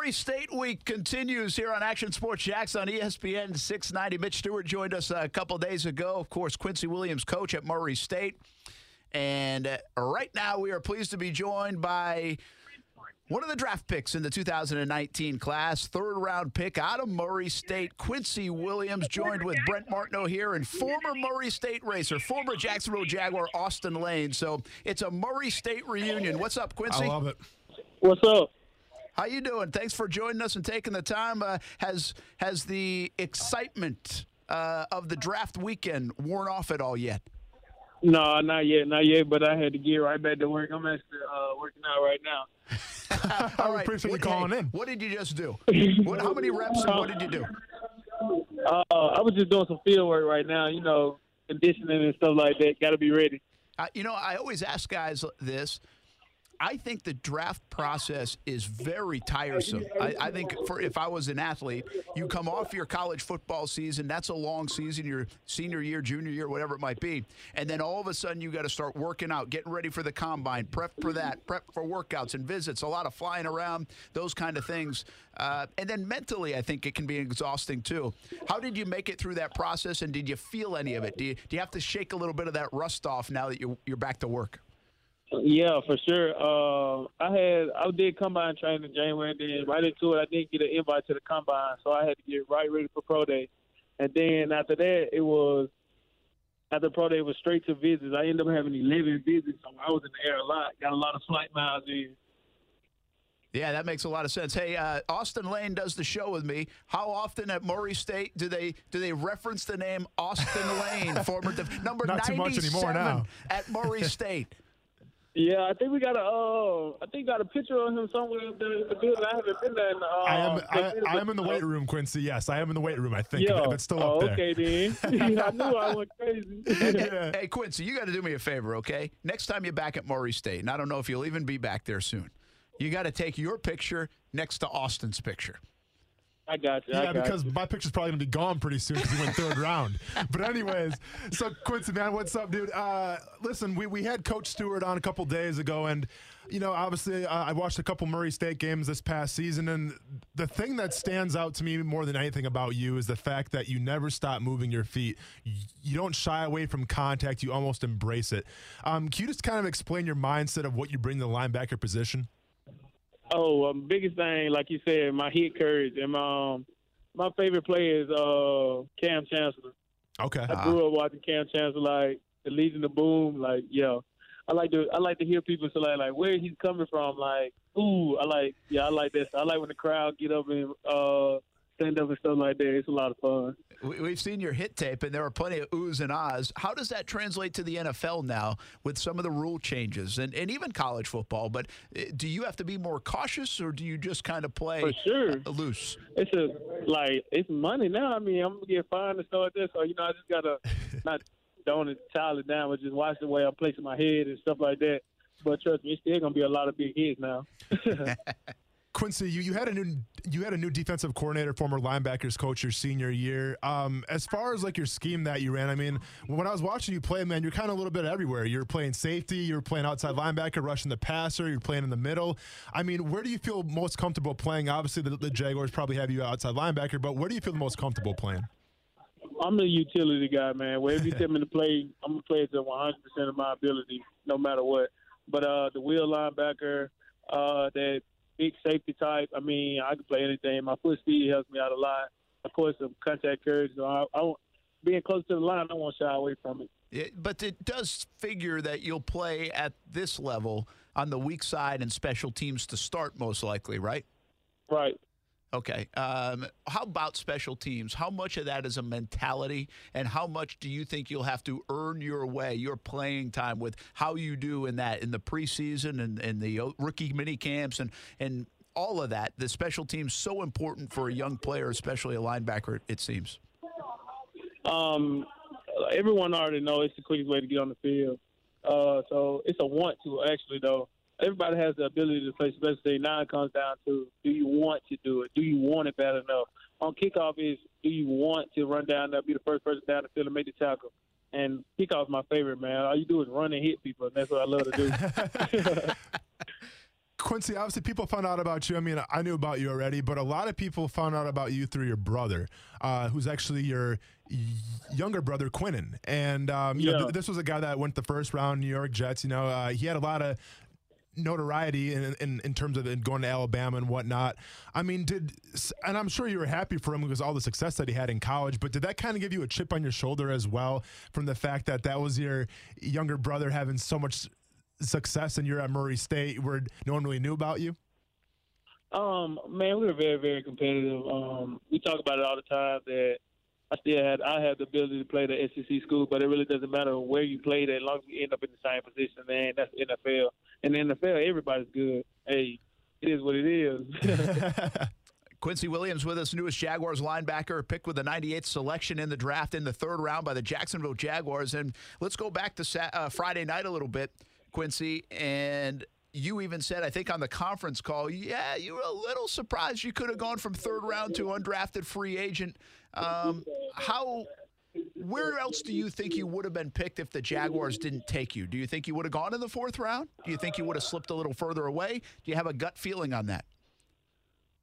Murray State Week continues here on Action Sports Jax on ESPN 690. Mitch Stewart joined us a couple days ago. Of course, Quincy Williams, coach at Murray State. And uh, right now, we are pleased to be joined by one of the draft picks in the 2019 class, third round pick out of Murray State, Quincy Williams, joined with Brent Martineau here and former Murray State racer, former Jacksonville Jaguar Austin Lane. So it's a Murray State reunion. What's up, Quincy? I love it. What's up? How you doing? Thanks for joining us and taking the time. Uh, has has the excitement uh, of the draft weekend worn off at all yet? No, not yet, not yet. But I had to get right back to work. I'm actually uh, working out right now. All I appreciate you calling hey, in. What did you just do? What, how many reps and what did you do? Uh, I was just doing some field work right now. You know, conditioning and stuff like that. Got to be ready. Uh, you know, I always ask guys this. I think the draft process is very tiresome. I, I think for if I was an athlete, you come off your college football season, that's a long season, your senior year, junior year, whatever it might be, and then all of a sudden you got to start working out, getting ready for the combine, prep for that, prep for workouts and visits, a lot of flying around, those kind of things, uh, and then mentally, I think it can be exhausting too. How did you make it through that process, and did you feel any of it? Do you do you have to shake a little bit of that rust off now that you you're back to work? Yeah, for sure. Uh, I had I did combine training in January, and then right into it, I didn't get an invite to the combine, so I had to get right ready for pro day. And then after that, it was after pro day it was straight to visits. I ended up having eleven visits, so I was in the air a lot. Got a lot of flight miles in. Yeah, that makes a lot of sense. Hey, uh, Austin Lane does the show with me. How often at Murray State do they do they reference the name Austin Lane, former def- number Not too much 97 anymore now. at Murray State? Yeah, I think we got a uh, I think got a picture of him somewhere in the, the building. I haven't been there. In, uh, I am. I, I am in the weight room, Quincy. Yes, I am in the weight room. I think Yeah. if it's still oh, up there. okay then. I knew I went crazy. Yeah. Hey, Quincy, you got to do me a favor, okay? Next time you're back at Murray State, and I don't know if you'll even be back there soon, you got to take your picture next to Austin's picture. I got you. Yeah, got because you. my picture's probably gonna be gone pretty soon because he went third round. But anyways, so Quincy, man, what's up, dude? Uh, listen, we, we had Coach Stewart on a couple days ago, and you know, obviously, uh, I watched a couple Murray State games this past season, and the thing that stands out to me more than anything about you is the fact that you never stop moving your feet. You, you don't shy away from contact; you almost embrace it. Um, can you just kind of explain your mindset of what you bring to the linebacker position? Oh, um, biggest thing, like you said, my hit courage and my um, my favorite player is uh, Kam Chancellor. Okay. I grew up watching Kam Chancellor, like the Legion of Boom, like yo. I like to I like to hear people say like, like where he's coming from, like ooh, I like yeah, I like this. I like when the crowd get up and uh, stand up and stuff like that. It's a lot of fun. We- We've seen your hit tape, and there are plenty of oohs and ahs. How does that translate to the NFL now with some of the rule changes and, and even college football? But uh, do you have to be more cautious, or do you just kind of play For sure. loose? It's a like it's money now. I mean, I'm gonna get fined and stuff like that. So you know, I just gotta not don't child it down, but just watch the way I'm placing my head and stuff like that. But trust me, it's still gonna be a lot of big hits now. Quincy, you, you had a new you had a new defensive coordinator, former linebackers coach your senior year. Um, as far as like your scheme that you ran, I mean, when I was watching you play, man, you're kind of a little bit everywhere. You're playing safety, you're playing outside linebacker, rushing the passer, you're playing in the middle. I mean, where do you feel most comfortable playing? Obviously, the, the Jaguars probably have you outside linebacker, but where do you feel the most comfortable playing? I'm a utility guy, man. Wherever you tell me to play, I'm gonna play to 100 percent of my ability, no matter what. But uh, the Will linebacker, uh, that big safety type. I mean, I can play anything. My foot speed helps me out a lot. Of course, some contact courage. So I, I won't, being close to the line, I won't want to shy away from it. It, but it does figure that you'll play at this level on the weak side and special teams to start, most likely, right? Right. Okay. Um, how about special teams? How much of that is a mentality, and how much do you think you'll have to earn your way, your playing time with how you do in that in the preseason and, and the rookie mini camps and and all of that? The special teams so important for a young player, especially a linebacker. It seems. Um, everyone already know it's the quickest way to get on the field. Uh, so it's a want to actually though. Everybody has the ability to play special team. Now it comes down to do you want to do it? Do you want it bad enough? On kickoff is do you want to run down there, be the first person down the field and make the tackle? And kickoff's my favorite, man. All you do is run and hit people, and that's what I love to do. Quincy, obviously, people found out about you. I mean, I knew about you already, but a lot of people found out about you through your brother, uh, who's actually your y- younger brother, Quinnen. And um, you know, th- this was a guy that went the first round, New York Jets. You know, uh, he had a lot of notoriety in, in, in terms of going to Alabama and whatnot. I mean, did and I'm sure you were happy for him because all the success that he had in college. But did that kind of give you a chip on your shoulder as well from the fact that that was your younger brother having so much success and you're at Murray State where no one really knew about you? Um, man, we were very, very competitive. Um, we talk about it all the time that I still had I had the ability to play the SEC school, but it really doesn't matter where you played as long as you end up in the same position, man. That's NFL. And the NFL, everybody's good. Hey, it is what it is. Quincy Williams with us, newest Jaguars linebacker, picked with the 98th selection in the draft in the third round by the Jacksonville Jaguars. And let's go back to Sa- uh, Friday night a little bit, Quincy. And you even said, I think on the conference call, yeah, you were a little surprised you could have gone from third round to undrafted free agent. Um, how, where else do you think you would have been picked if the Jaguars didn't take you? Do you think you would have gone in the fourth round? Do you think you would have slipped a little further away? Do you have a gut feeling on that?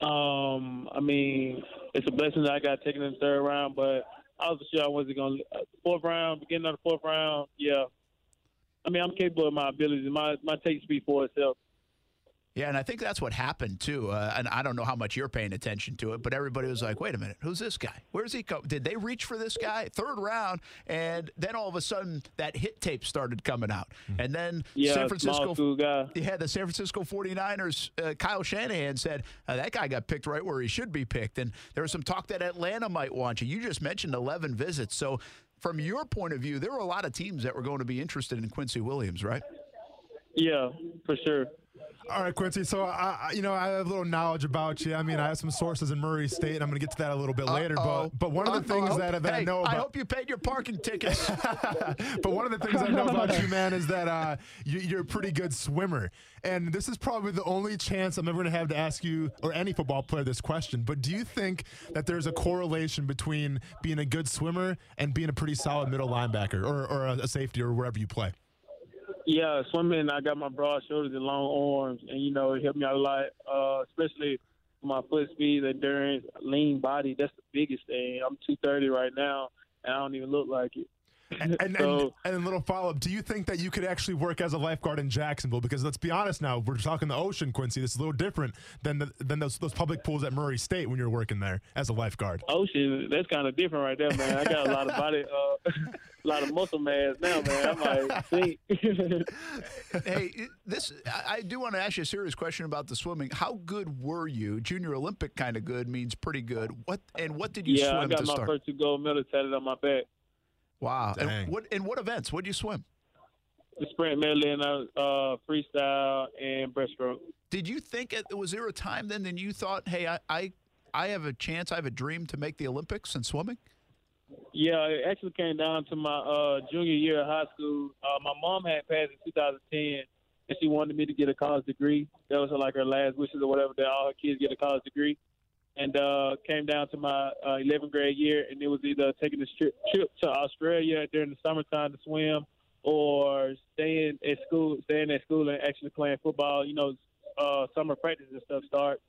Um, I mean, it's a blessing that I got taken in the third round, but I was sure I wasn't going to. Fourth round, beginning of the fourth round, yeah. I mean, I'm capable of my abilities. My my tape speak for itself. Yeah, and I think that's what happened too. Uh, and I don't know how much you're paying attention to it, but everybody was like, "Wait a minute, who's this guy? Where's he come? Did they reach for this guy third round?" And then all of a sudden, that hit tape started coming out, and then Yeah, San Francisco. Yeah, the San Francisco 49ers, uh, Kyle Shanahan said uh, that guy got picked right where he should be picked. And there was some talk that Atlanta might want you. You just mentioned 11 visits. So, from your point of view, there were a lot of teams that were going to be interested in Quincy Williams, right? Yeah, for sure. All right, Quincy. So, I, you know, I have a little knowledge about you. I mean, I have some sources in Murray State, and I'm going to get to that a little bit later. Uh-oh. But, but one of the things Uh-oh. that, that I know about. I hope you paid your parking tickets. but one of the things I know about you, man, is that uh, you, you're a pretty good swimmer. And this is probably the only chance I'm ever going to have to ask you or any football player this question. But do you think that there's a correlation between being a good swimmer and being a pretty solid middle linebacker or, or a safety or wherever you play? Yeah, swimming. I got my broad shoulders and long arms, and you know it helped me out a lot, uh, especially my foot speed, endurance, lean body. That's the biggest thing. I'm 230 right now, and I don't even look like it. And, and, So- and, and a little follow up. Do you think that you could actually work as a lifeguard in Jacksonville? Because let's be honest now, we're talking the ocean, Quincy. This is a little different than the, than those, those public pools at Murray State when you're working there as a lifeguard. Ocean, that's kind of different right there, man. I got a lot of body, uh, a lot of muscle mass now, man. I might sink. hey, this I I do want to ask you a serious question about the swimming. How good were you? Junior Olympic kind of good means pretty good. What and what did you swim for? yeah, I swim got to my start? first two gold medals tatted on my back. Wow. Dang. And what in what events? What did you swim? The sprint medley and uh, freestyle and breaststroke. Did you think it was there a time then then you thought, hey, I, I I have a chance, I have a dream to make the Olympics in swimming? Yeah, it actually came down to my uh, junior year of high school. Uh, my mom had passed in 2010, and she wanted me to get a college degree. That was like her last wishes or whatever, that all her kids get a college degree. And uh, came down to my uh, 11th grade year, and it was either taking this trip, trip to Australia during the summertime to swim, or staying at school, staying at school and actually playing football. You know, uh, summer practice and stuff start.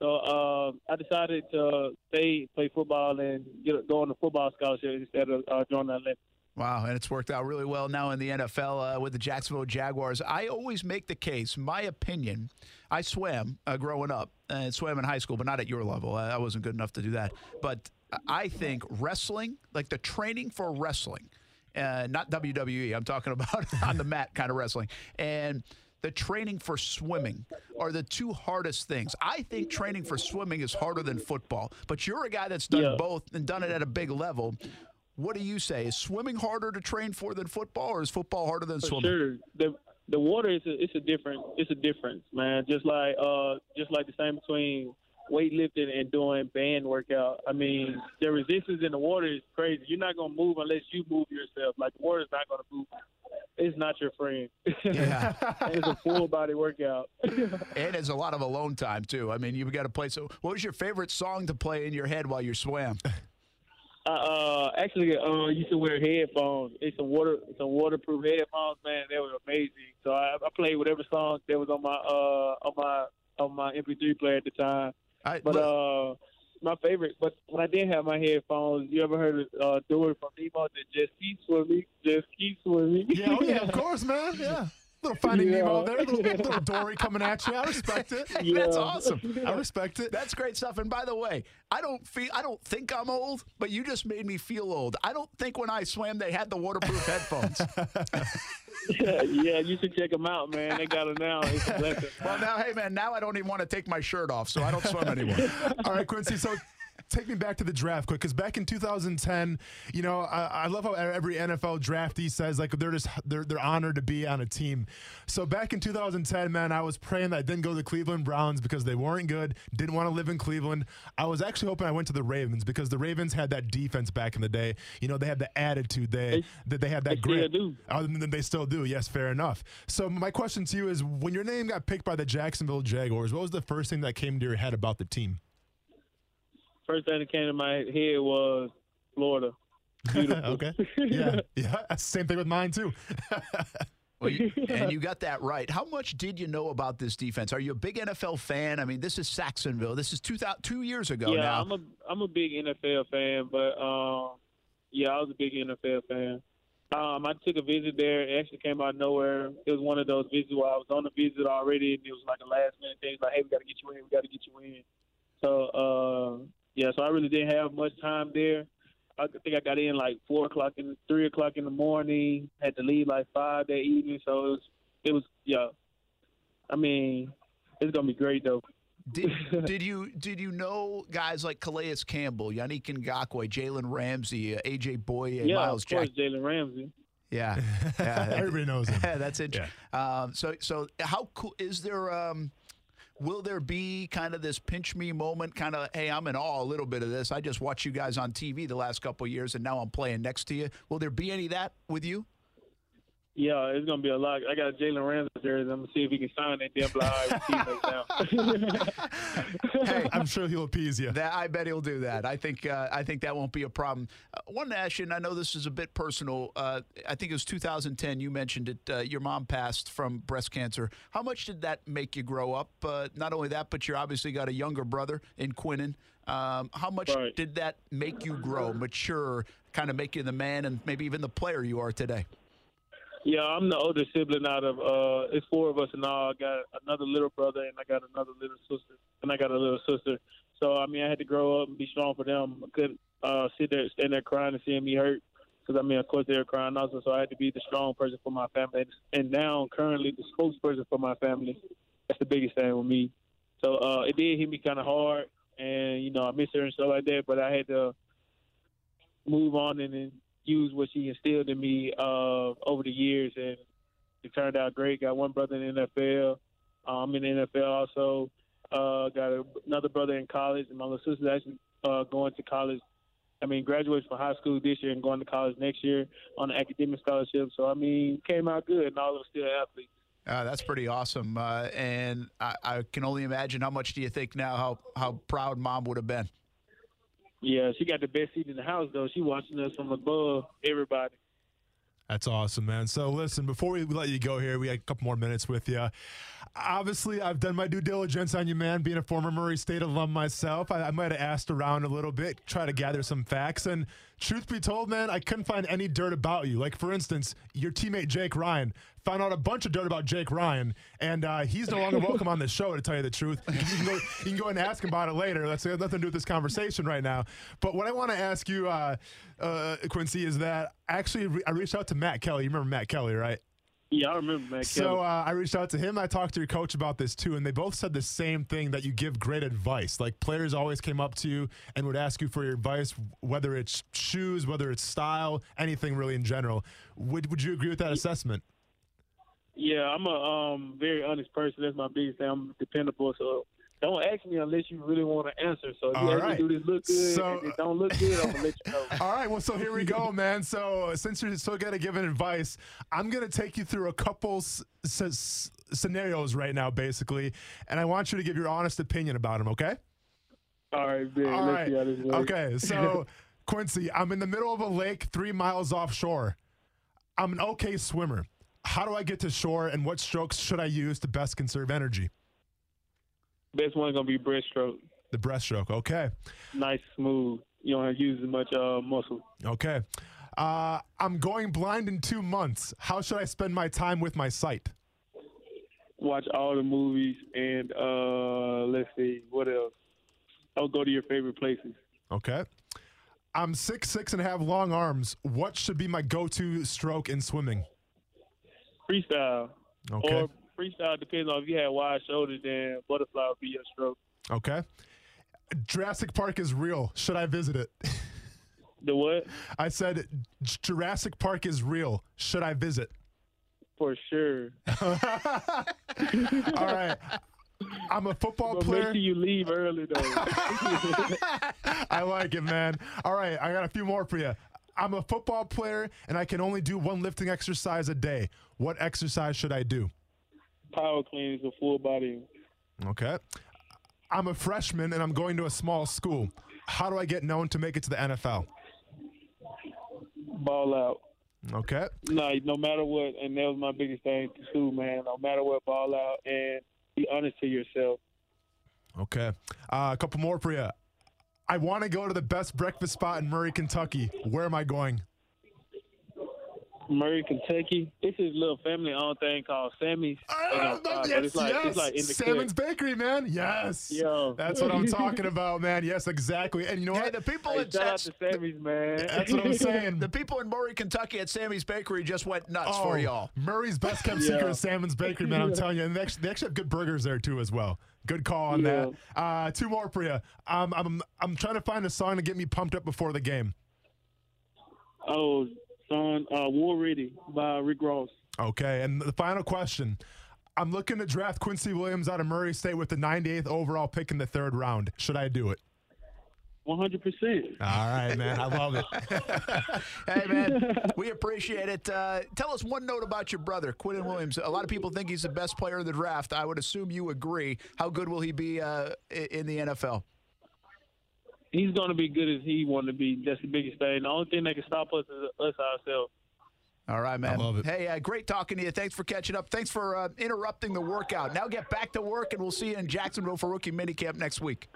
So uh, I decided to stay, play football, and get go on a football scholarship instead of uh, joining the Olympics. Wow, and it's worked out really well now in the NFL uh, with the Jacksonville Jaguars. I always make the case, my opinion. I swam uh, growing up and swam in high school, but not at your level. I, I wasn't good enough to do that. But I think wrestling, like the training for wrestling, uh, not WWE. I'm talking about on the mat kind of wrestling, and the training for swimming are the two hardest things. I think training for swimming is harder than football, but you're a guy that's done Yeah. both and done it at a big level. What do you say? Is swimming harder to train for than football, or is football harder than For swimming? sure, the the water is a, it's a different it's a difference, man. Just like uh just like the same between weightlifting and doing band workout. I mean, the resistance in the water is crazy. You're not gonna move unless you move yourself. Like the water's not gonna move. It's not your friend. Yeah. It's a full body workout. And it's a lot of alone time too. I mean, you've got to play. So, what was your favorite song to play in your head while you swam? I uh, actually uh, used to wear headphones. It's some water, some waterproof headphones, man. They were amazing. So I, I played whatever song that was on my uh on my on my MP3 player at the time. I, But uh, my favorite. But when I did have my headphones, you ever heard of uh, Dory from Nemo? That just keep swimming, just keep swimming. Yeah, oh yeah, of course, man. Yeah. Little finding Yeah. Nemo there, little, little Dory coming at you. I respect it. That's Yeah. awesome. I respect it. That's great stuff. And by the way, I don't feel I don't think I'm old, but you just made me feel old. I don't think when I swam they had the waterproof headphones. yeah, yeah, you should check them out, man. They got them now. It's a well, now, hey man, now I don't even want to take my shirt off, so I don't swim anymore. All right, Quincy. So take me back to the draft quick, because back in 2010, you know, I, I love how every NFL draftee says like they're just they're they're honored to be on a team. So back in 2010, man, I was praying that I didn't go to the Cleveland Browns because they weren't good. Didn't want to live in Cleveland. I was actually hoping I went to the Ravens because the Ravens had that defense back in the day. You know, they had the attitude. They that they had that they grit. Other than they still do. Yes, fair enough. So my question to you is: When your name got picked by the Jacksonville Jaguars, what was the first thing that came to your head about the team? First thing that came to my head was Florida. Beautiful. okay. Yeah. Yeah. Same thing with mine too. Well, you, and you got that right. How much did you know about this defense? Are you a big NFL fan? I mean, this is Sacksonville. This is two, thou- two years ago yeah, now. I'm a I'm a big NFL fan, but um, yeah, I was a big NFL fan. Um, I took a visit there. It actually came out of nowhere. It was one of those visits where I was on the visit already, and it was like a last minute thing. Like, hey, we got to get you in. We got to get you in. So uh, yeah, so I really didn't have much time there. I think I got in like four o'clock in three o'clock in the morning. Had to leave like five that evening. So it was it was yeah. I mean, it's gonna be great though. Did, did you did you know guys like Calais Campbell, Yannick Ngakoue, Jalen Ramsey, uh, AJ Bouye, yeah, Myles of course, Jack? Jalen Ramsey. Yeah, yeah. Everybody knows him. Yeah, that's interesting. Um, so, so how cool is there? Um, will there be kind of this pinch me moment? Kind of, hey, I'm in awe a little bit of this. I just watched you guys on TV the last couple years, and now I'm playing next to you. Will there be any of that with you? Yeah, it's gonna be a lot. I got a Jalen Ramsey jersey. I'm gonna see if he can sign that damn blind teammates now. Hey, I'm sure he'll appease you. That I bet he'll do that. I think uh, I think that won't be a problem. Uh, one ask you, and I know this is a bit personal. Uh, I think it was 2010. You mentioned it. Uh, your mom passed from breast cancer. How much did that make you grow up? Uh, not only that, but you obviously got a younger brother in Quinnen. Um, how much Right. did that make you grow, mature, kind of make you the man, and maybe even the player you are today? Yeah, I'm the older sibling out of. uh It's four of us and all. I got another little brother and I got another little sister, and I got a little sister. So I mean, I had to grow up and be strong for them. I couldn't uh, sit there, stand there crying and seeing me hurt. Because I mean, of course, they were crying also. So I had to be the strong person for my family. And now, currently the spokesperson for my family. That's the biggest thing with me. So uh, it did hit me kind of hard, and you know, I miss her and stuff like that. But I had to move on and then use what she instilled in me uh, over the years, and it turned out great. Got one brother in the NFL. I'm in the NFL also. Uh, got a, another brother in college, and my little sister's actually uh, going to college. I mean, graduates from high school this year and going to college next year on an academic scholarship. So I mean, came out good, and all of them still athletes. Uh, that's pretty awesome, uh, and I, I can only imagine how much do you think now how how proud mom would have been. Yeah, she got the best seat in the house though. She watching us from above everybody. That's awesome, man. So listen, before we let you go here, we got a couple more minutes with you. Obviously, I've done my due diligence on you, man. Being a former Murray State alum myself, I, I might have asked around a little bit, try to gather some facts. And truth be told, man, I couldn't find any dirt about you. Like for instance, your teammate Jake Ryan found out a bunch of dirt about Jake Ryan, and uh, he's no longer welcome on the show. To tell you the truth, you can, go, you can go and ask him about it later. That's nothing to do with this conversation right now. But what I want to ask you, uh, uh, Quincy, is that actually re- I reached out to Matt Kelly. You remember Matt Kelly, right? Yeah, I remember man. So uh, I reached out to him. I talked to your coach about this too, and they both said the same thing that you give great advice. Like players always came up to you and would ask you for your advice, whether it's shoes, whether it's style, anything really in general. Would Would you agree with that assessment? Yeah, I'm a um, very honest person. That's my biggest thing. I'm dependable. So don't ask me unless you really want to answer. So if you All right. do this look good? So- if it don't look good, I'm gonna let you know. All right, well, so here we go, man. So since you're still gonna give an advice, I'm gonna take you through a couple s- s- scenarios right now, basically, and I want you to give your honest opinion about them. Okay? All right, man. All let's see how this works. Okay, so Quincy, I'm in the middle of a lake three miles offshore. I'm an okay swimmer. How do I get to shore and what strokes should I use to best conserve energy? Best one gonna be breaststroke. The breaststroke. Okay. Nice, smooth. You don't have to use as much uh, muscle. Okay. Uh, I'm going blind in two months. How should I spend my time with my sight? Watch all the movies and uh, let's see what else. I'll go to your favorite places. Okay. I'm six six and have long arms. What should be my go-to stroke in swimming? Freestyle. Okay. Or freestyle depends on if you had wide shoulders, then butterfly would be your stroke. Okay. Jurassic Park is real. Should I visit it? The what? I said Jurassic Park is real. Should I visit? For sure. All right. I'm a football But make player. sure you leave early though. I like it, man. All right, I got a few more for you. I'm a football player and I can only do one lifting exercise a day. What exercise should I do? Power clean is a full body. Okay. I'm a freshman and I'm going to a small school. How do I get known to make it to the NFL? Ball out. Okay. No, no matter what, and that was my biggest thing too, man. No matter what, ball out and be honest to yourself. Okay. Uh, a couple more for you. I want to go to the best breakfast spot in Murray, Kentucky. Where am I going? Murray, Kentucky. This is little family-owned thing called Sammy's. And, uh, but yes, it's like yes. it's like in the Sammons clip. Bakery, man. Yes. Yo. That's what I'm talking about, man. Yes, exactly. And you know Hey, what? the people Hey, in shout out that's, to Sammy's, man. That's what I'm saying. the people in Murray, Kentucky at Sammy's Bakery just went nuts Oh, for y'all. Murray's best kept Yeah. secret is Sammons Bakery, man. I'm telling you. And they actually, they actually have good burgers there, too, as well. Good call on Yeah. that. Uh, two more for you. Um, I'm, I'm trying to find a song to get me pumped up before the game. oh, son, uh, War Ready by Rick Ross. Okay. And the final question I'm looking to draft Quincy Williams out of Murray State with the 98th overall pick in the third round. Should I do it? One hundred percent. All right, man. I love it. Hey, man, we appreciate it. Uh, tell us one note about your brother, Quinnen Williams. A lot of people think he's the best player in the draft. I would assume you agree. How good will he be uh, in the NFL? He's going to be good as he wanted to be. That's the biggest thing. The only thing that can stop us is us ourselves. All right, man. I love it. Hey, uh, great talking to you. Thanks for catching up. Thanks for uh, interrupting the workout. Now get back to work, and we'll see you in Jacksonville for rookie minicamp next week.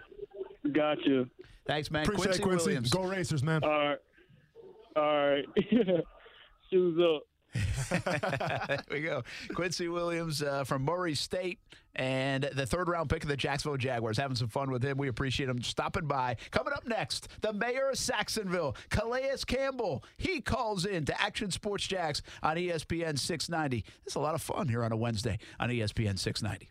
Got you. Thanks, man. Appreciate Quincy, it, Quincy. Williams. Go Racers, man. All right. All right. Shoes up. there we go. Quincy Williams uh, from Murray State and the third round pick of the Jacksonville Jaguars. Having some fun with him. We appreciate him stopping by. Coming up next, the mayor of Sacksonville, Calais Campbell. He calls in to Action Sports Jax on ESPN 690. It's a lot of fun here on a Wednesday on ESPN 690.